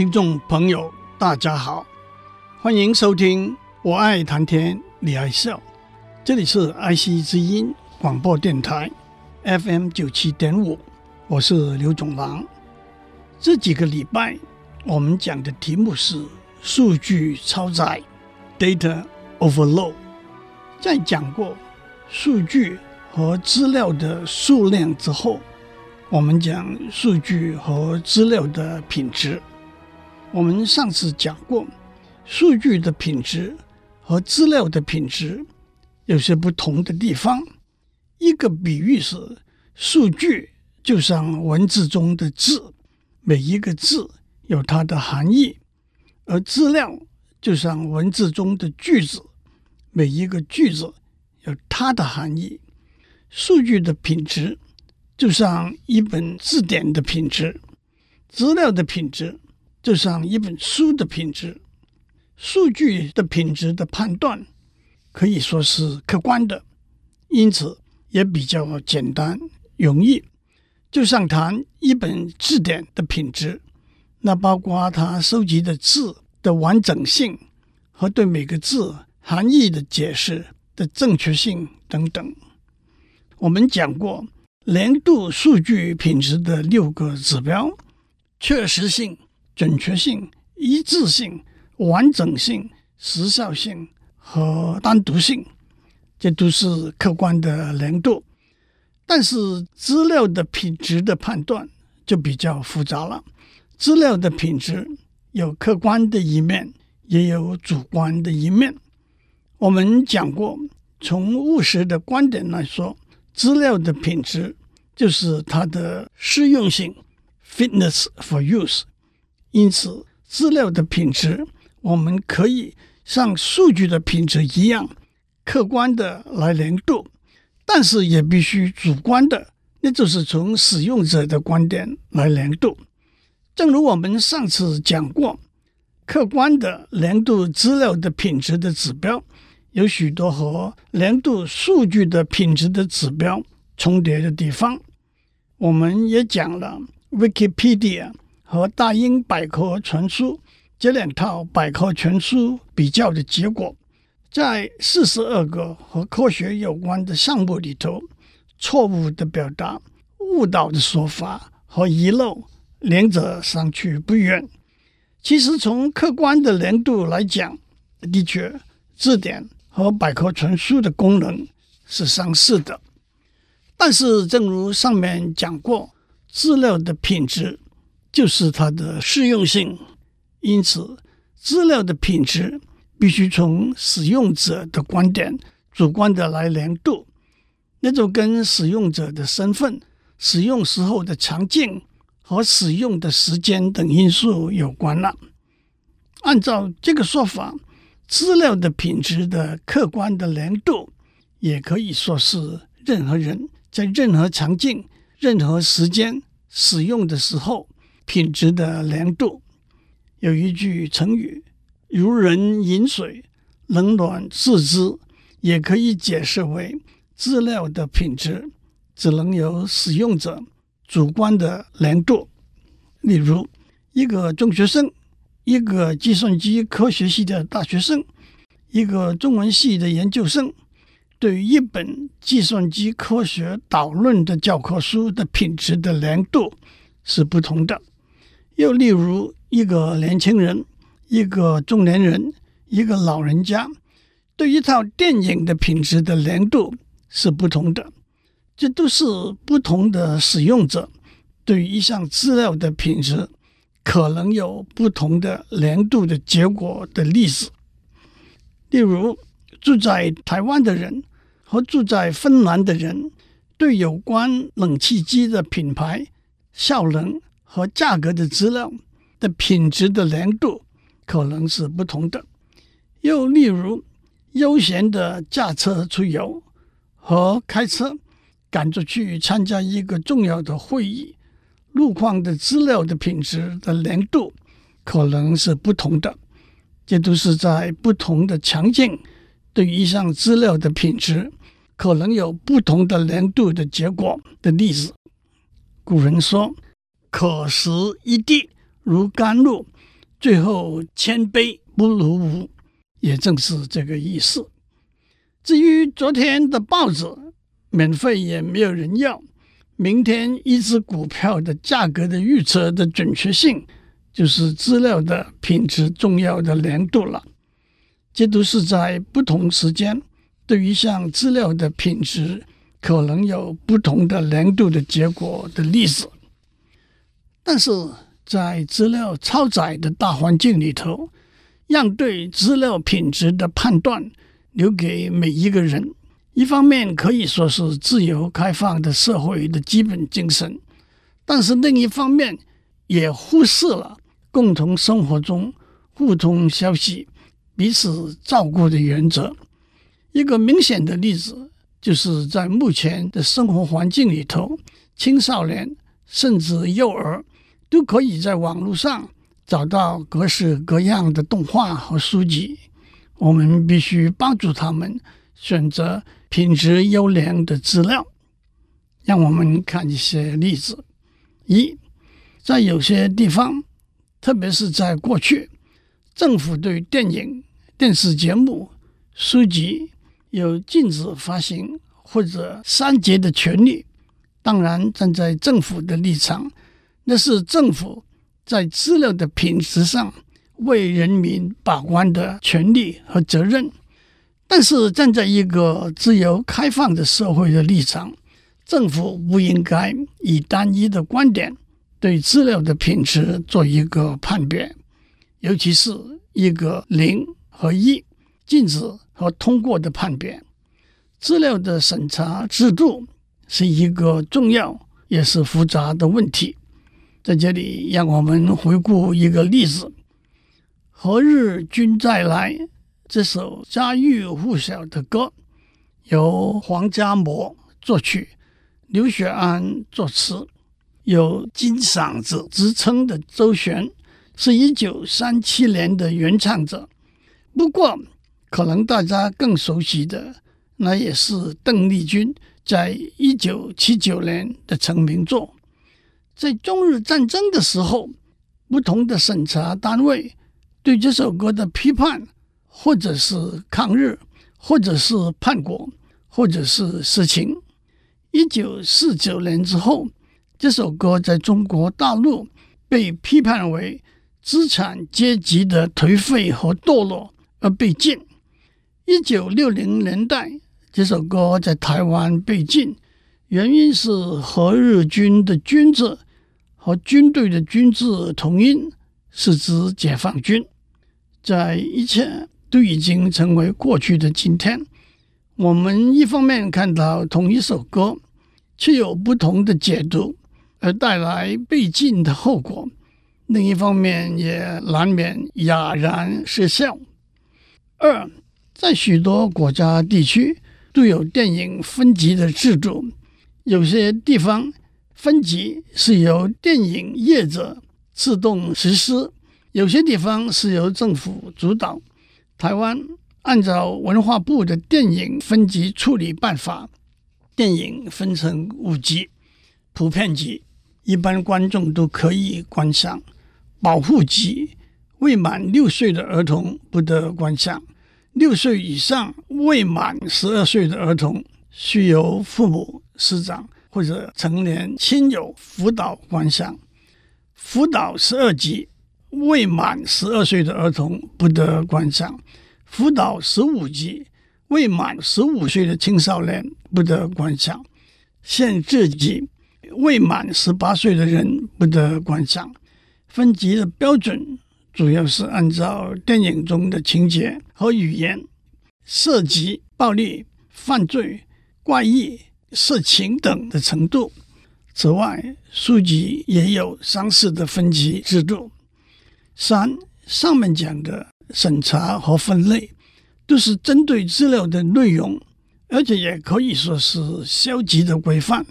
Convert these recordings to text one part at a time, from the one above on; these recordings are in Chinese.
听众朋友，大家好，欢迎收听《我爱谈天，你爱笑》，这里是爱惜之音广播电台 FM 九七点五，我是刘总郎。这几个礼拜我们讲的题目是数据超载 （data overload）。在讲过数据和资料的数量之后，我们讲数据和资料的品质。我们上次讲过，数据的品质和资料的品质有些不同的地方。一个比喻是，数据就像文字中的字，每一个字有它的含义；而资料就像文字中的句子，每一个句子有它的含义。数据的品质就像一本字典的品质，资料的品质。就像一本书的品质，数据的品质的判断可以说是客观的，因此也比较简单容易。就像谈一本字典的品质，那包括它收集的字的完整性和对每个字含义的解释的正确性等等。我们讲过年度数据品质的六个指标：确实性。准确性、一致性、完整性、时效性和单独性，这都是客观的量度。但是资料的品质的判断就比较复杂了。资料的品质有客观的一面，也有主观的一面。我们讲过，从务实的观点来说，资料的品质就是它的适用性 （fitness for use）。因此，资料的品质，我们可以像数据的品质一样客观的来量度，但是也必须主观的，那就是从使用者的观点来量度。正如我们上次讲过，客观的量度资料的品质的指标，有许多和量度数据的品质的指标重叠的地方。我们也讲了 Wikipedia。和大英百科全书这两套百科全书比较的结果，在四十二个和科学有关的项目里头，错误的表达、误导的说法和遗漏，两者相去不远。其实从客观的难度来讲，的确，字典和百科全书的功能是相似的。但是，正如上面讲过，资料的品质。就是它的适用性，因此资料的品质必须从使用者的观点主观的来量度，那就跟使用者的身份、使用时候的场景和使用的时间等因素有关了。按照这个说法，资料的品质的客观的量度，也可以说是任何人在任何场景、任何时间使用的时候。品质的量度，有一句成语“如人饮水，冷暖自知”，也可以解释为资料的品质只能由使用者主观的量度。例如，一个中学生，一个计算机科学系的大学生，一个中文系的研究生，对于一本计算机科学导论的教科书的品质的量度是不同的。又例如，一个年轻人、一个中年人、一个老人家，对一套电影的品质的量度是不同的。这都是不同的使用者对于一项资料的品质可能有不同的量度的结果的例子。例如，住在台湾的人和住在芬兰的人，对有关冷气机的品牌、效能。和价格的资料的品质的良度可能是不同的。又例如，悠闲的驾车出游和开车赶着去参加一个重要的会议，路况的资料的品质的良度可能是不同的。这都是在不同的场景，对于一项资料的品质可能有不同的难度的结果的例子。古人说：“可食一滴如甘露，最后千杯不如无。”也正是这个意思。至于昨天的报纸，免费也没有人要。明天一只股票的价格的预测的准确性，就是资料的品质重要的量度了。这都是在不同时间对于一项资料的品质可能有不同的量度的结果的例子。但是在资料超载的大环境里头，让对资料品质的判断留给每一个人，一方面可以说是自由开放的社会的基本精神，但是另一方面也忽视了。共同生活中互通消息、彼此照顾的原则。一个明显的例子，就是在目前的生活环境里头，青少年甚至幼儿都可以在网络上找到各式各样的动画和书籍。我们必须帮助他们选择品质优良的资料。让我们看一些例子：一，在有些地方。特别是在过去，政府对电影、电视节目、书籍有禁止发行或者删节的权利。当然，站在政府的立场，那是政府在资料的品质上为人民把关的权利和责任。但是，站在一个自由开放的社会的立场，政府不应该以单一的观点。对资料的品质做一个判别，尤其是一个零和一禁止和通过的判别。资料的审查制度是一个重要也是复杂的问题。在这里，让我们回顾一个例子：《何日君再来》这首家喻户晓的歌，由黄家模作曲，刘雪安作词。有“金嗓子”之称的周璇，是一九三七年的原唱者。不过，可能大家更熟悉的，那也是邓丽君在一九七九年的成名作。在中日战争的时候，不同的审查单位对这首歌的批判，或者是抗日，或者是叛国，或者是色情。一九四九年之后。这首歌在中国大陆被批判为资产阶级的颓废和堕落而被禁。一九六零年代，这首歌在台湾被禁，原因是何日军的“军”字和军队的“军”字同音，是指解放军。在一切都已经成为过去的今天，我们一方面看到同一首歌，却有不同的解读。而带来被禁的后果，另一方面也难免哑然失笑。二，在许多国家地区都有电影分级的制度，有些地方分级是由电影业者自动实施，有些地方是由政府主导。台湾按照文化部的电影分级处理办法，电影分成五级，普遍级。一般观众都可以观赏，保护级未满六岁的儿童不得观赏，六岁以上未满十二岁的儿童需由父母、师长或者成年亲友辅导观赏。辅导十二级未满十二岁的儿童不得观赏，辅导十五级未满十五岁的青少年不得观赏，限制级。未满十八岁的人不得观赏。分级的标准主要是按照电影中的情节和语言、涉及暴力、犯罪、怪异、色情等的程度。此外，书籍也有相似的分级制度。三，上面讲的审查和分类都是针对资料的内容，而且也可以说是消极的规范。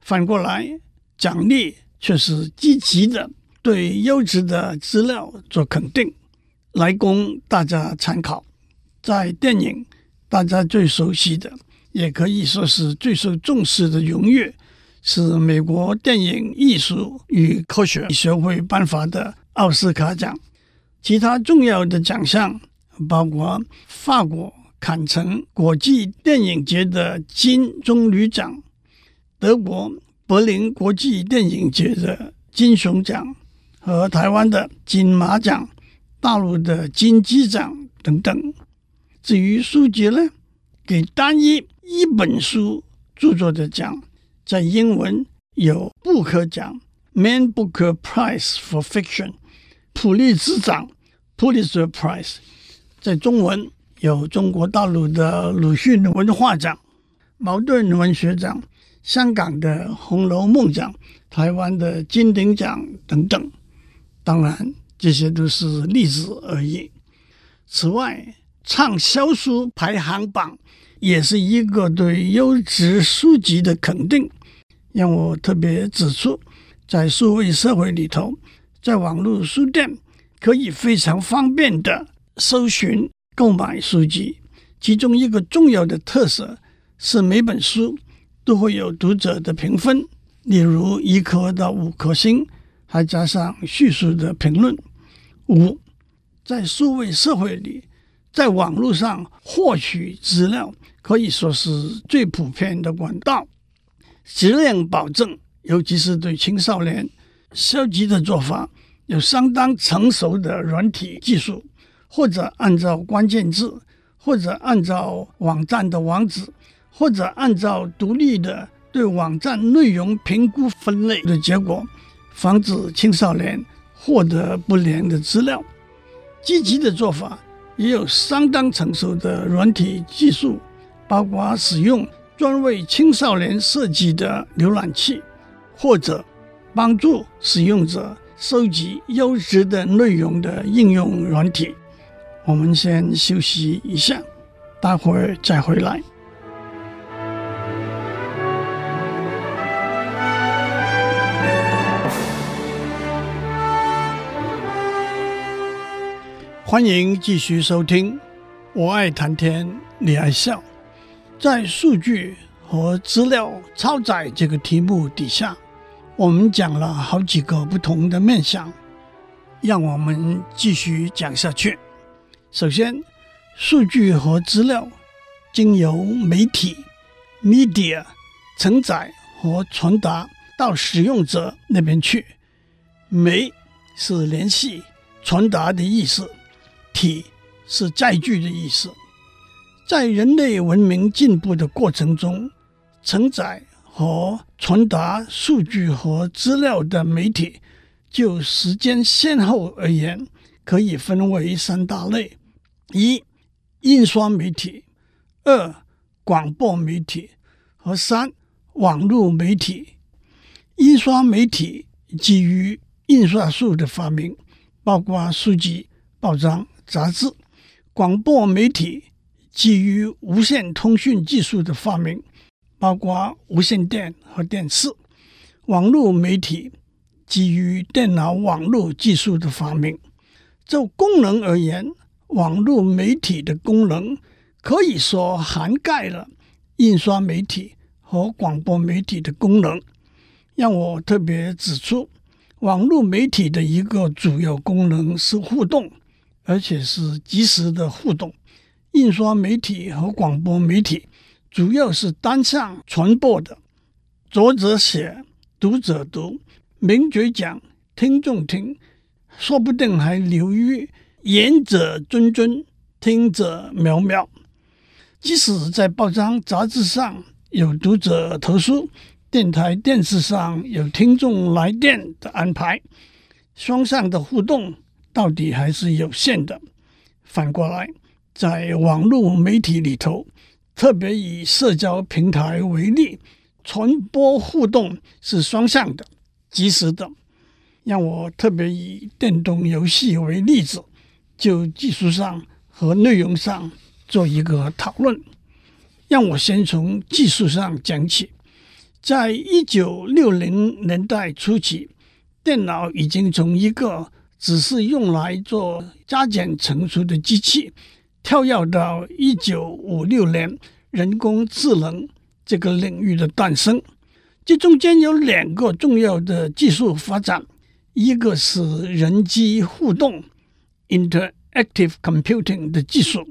反过来，奖励却是积极的，对优质的资料做肯定，来供大家参考。在电影，大家最熟悉的，也可以说是最受重视的荣誉，是美国电影艺术与科学学会颁发的奥斯卡奖。其他重要的奖项包括法国坎城国际电影节的金棕榈奖、德国柏林国际电影节的金熊奖和台湾的金马奖、大陆的金鸡奖等等。至于书籍呢，给单一一本书著作的奖，在英文有布克奖 （Man Booker Prize for Fiction）、普利兹奖 （Pulitzer Prize），在中文有中国大陆的鲁迅文化奖、茅盾文学奖、香港的红楼梦奖、台湾的金鼎奖等等。当然，这些都是例子而已。此外，畅销书排行榜也是一个对优质书籍的肯定，让我特别指出，在数位社会里头，在网络书店可以非常方便地搜寻购买书籍。其中一个重要的特色是每本书都会有读者的评分，例如一颗到五颗星，还加上叙述的评论。五，在数位社会里。在网络上获取资料可以说是最普遍的管道，质量保证，尤其是对青少年，消极的做法有相当成熟的软体技术，或者按照关键字，或者按照网站的网址，或者按照独立的对网站内容评估分类的结果，防止青少年获得不良的资料。积极的做法。也有相当成熟的软体技术，包括使用专为青少年设计的浏览器，或者帮助使用者收集优质的内容的应用软体。我们先休息一下，待会儿再回来。欢迎继续收听，我爱谈天，你爱笑。在数据和资料超载这个题目底下，我们讲了好几个不同的面向，让我们继续讲下去。首先，数据和资料经由媒体 （media） 承载和传达到使用者那边去。媒是联系、传达的意思。体是载具的意思，在人类文明进步的过程中，承载和传达数据和资料的媒体，就时间先后而言，可以分为三大类：一、印刷媒体；二、广播媒体；和三、网络媒体。印刷媒体基于印刷术的发明，包括书籍、报章。杂志、广播媒体基于无线通讯技术的发明，包括无线电和电视；网络媒体基于电脑网络技术的发明。就功能而言，网络媒体的功能可以说涵盖了印刷媒体和广播媒体的功能。让我特别指出，网络媒体的一个主要功能是互动。而且是及时的互动。印刷媒体和广播媒体主要是单向传播的，作者写，读者读，名嘴讲，听众听，说不定还流于言者谆谆，听者渺渺。即使在报章杂志上有读者投书，电台电视上有听众来电的安排，双向的互动。到底还是有限的。反过来，在网络媒体里头，特别以社交平台为例，传播互动是双向的、即时的。让我特别以电动游戏为例子，就技术上和内容上做一个讨论。让我先从技术上讲起。在一九六零年代初期，电脑已经从一个只是用来做加减乘除的机器，跳跃到一九五六年人工智能这个领域的诞生。这中间有两个重要的技术发展。一个是人机互动 （interactive computing） 的技术，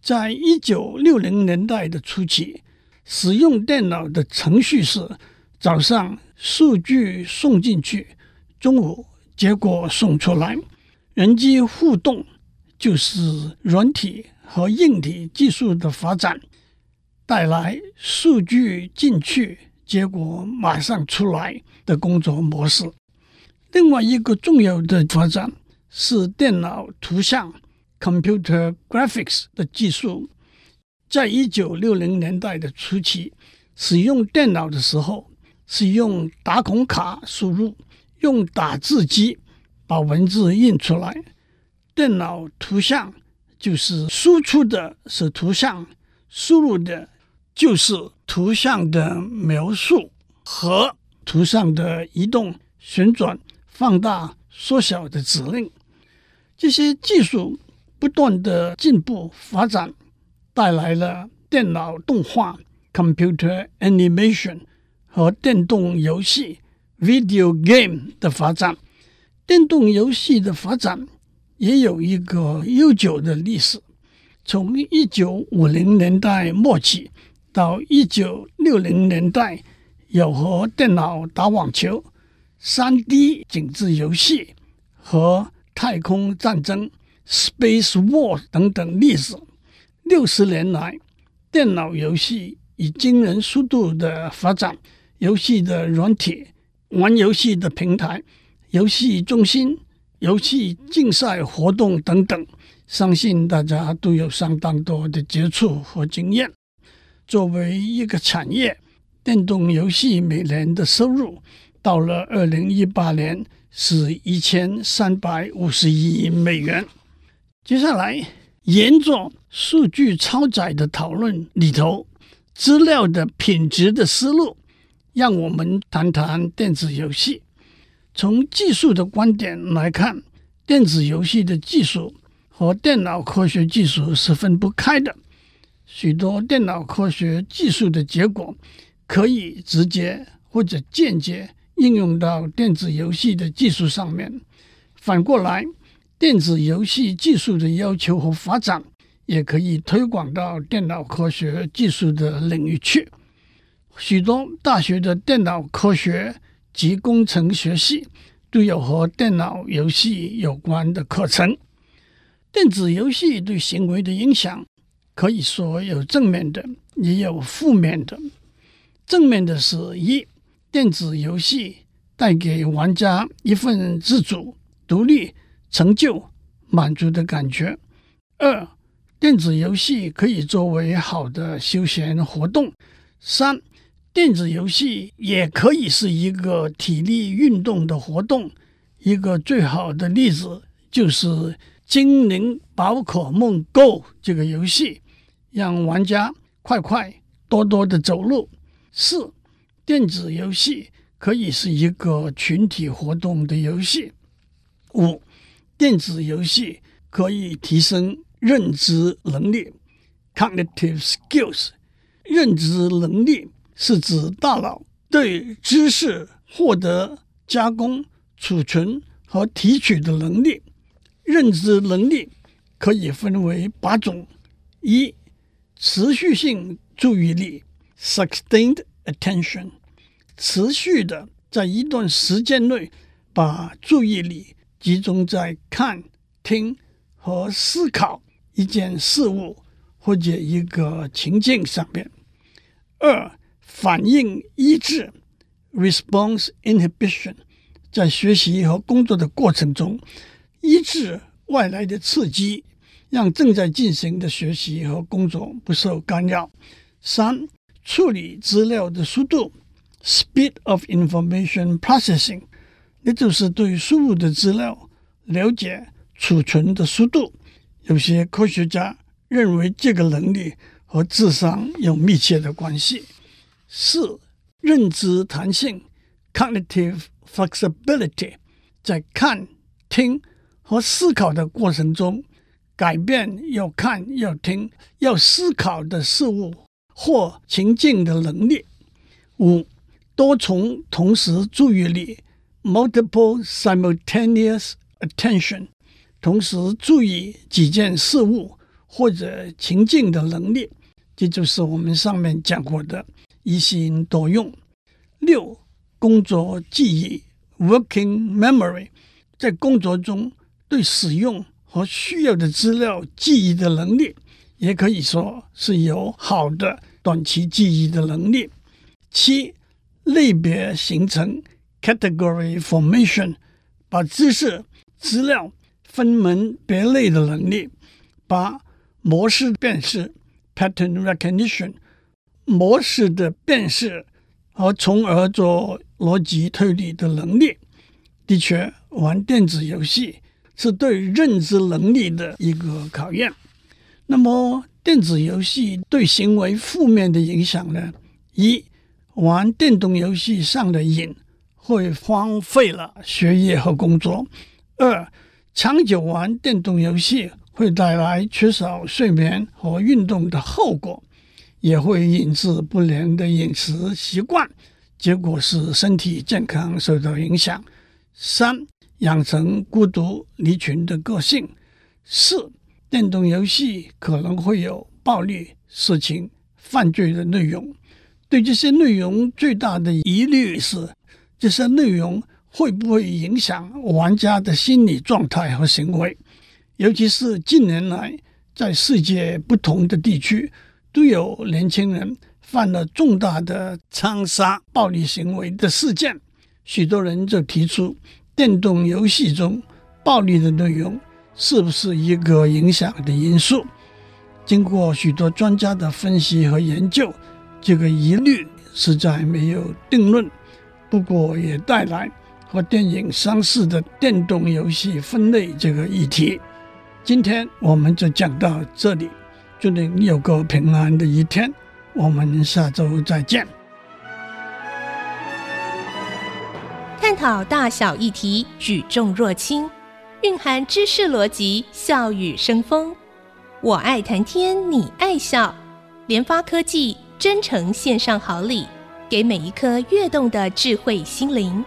在一九六零年代的初期，使用电脑的程序是：早上数据送进去，中午结果送出来。人机互动就是软体和硬体技术的发展，带来数据进去，结果马上出来的工作模式。另外一个重要的发展是电脑图像 （computer graphics） 的技术。在一九六零年代的初期，使用电脑的时候是用打孔卡输入，用打字机把文字印出来。电脑图像就是输出的是图像，输入的就是图像的描述和图像的移动、旋转。放大、缩小的指令，这些技术不断的进步发展，带来了电脑动画 （computer animation） 和电动游戏 （video game） 的发展。电动游戏的发展也有一个悠久的历史，从一九五零年代末期到一九六零年代，有和电脑打网球。三 D 景致游戏和太空战争 （Space War） 等等历史。六十年来，电脑游戏以惊人速度的发展，游戏的软体、玩游戏的平台、游戏中心、游戏竞赛活动等等，相信大家都有相当多的接触和经验。作为一个产业，电动游戏每年的收入。到了二零一八年是一千三百五十亿美元。接下来，沿着数据超载的讨论里头，资料的品质的思路，让我们谈谈电子游戏。从技术的观点来看，电子游戏的技术和电脑科学技术是分不开的。许多电脑科学技术的结果可以直接或者间接。应用到电子游戏的技术上面，反过来，电子游戏技术的要求和发展也可以推广到电脑科学技术的领域去。许多大学的电脑科学及工程学系都有和电脑游戏有关的课程。电子游戏对行为的影响可以说有正面的，也有负面的。正面的是一。电子游戏带给玩家一份自主、独立、成就、满足的感觉。二，电子游戏可以作为好的休闲活动。三，电子游戏也可以是一个体力运动的活动。一个最好的例子就是《精灵宝可梦 Go》这个游戏，让玩家快快多多的走路。四。电子游戏可以是一个群体活动的游戏。五，电子游戏可以提升认知能力 （cognitive skills）。认知能力是指大脑对知识获得、加工、储存和提取的能力。认知能力可以分为八种：一、持续性注意力 （sustained attention）。持续的在一段时间内把注意力集中在看、听和思考一件事物或者一个情境上面。二、反应抑制 （response inhibition） 在学习和工作的过程中，抑制外来的刺激，让正在进行的学习和工作不受干扰。三、处理资料的速度 （speed of information processing），也就是对输入的资料了解、储存的速度。有些科学家认为这个能力和智商有密切的关系。四、认知弹性 （cognitive flexibility） 在看、听和思考的过程中，改变要看、要听、要思考的事物。或情境的能力。五、多重同时注意力 （multiple simultaneous attention），同时注意几件事物或者情境的能力，这就是我们上面讲过的一心多用。六、工作记忆 （working memory），在工作中对使用和需要的资料记忆的能力，也可以说是有好的。短期记忆的能力。七、类别形成 （category formation），把知识资料分门别类的能力。八、模式辨识 （pattern recognition），模式的辨识和从而做逻辑推理的能力。的确，玩电子游戏是对认知能力的一个考验。那么，电子游戏对行为负面的影响呢？一、玩电动游戏上的瘾会荒废了学业和工作；二、长久玩电动游戏会带来缺少睡眠和运动的后果，也会引致不良的饮食习惯，结果是身体健康受到影响；三、养成孤独离群的个性；四。电动游戏可能会有暴力、色情、犯罪的内容。对这些内容最大的疑虑是，这些内容会不会影响玩家的心理状态和行为？尤其是近年来，在世界不同的地区都有年轻人犯了重大的枪杀、暴力行为的事件。许多人就提出，电动游戏中暴力的内容。是不是一个影响的因素？经过许多专家的分析和研究，这个疑虑实在没有定论。不过也带来和电影相似的电动游戏分类这个议题。今天我们就讲到这里，祝您有个平安的一天。我们下周再见。探讨大小议题，举重若轻。蕴含知识逻辑，笑语生风。我爱谈天，你爱笑。联发科技真诚献上好礼，给每一颗跃动的智慧心灵。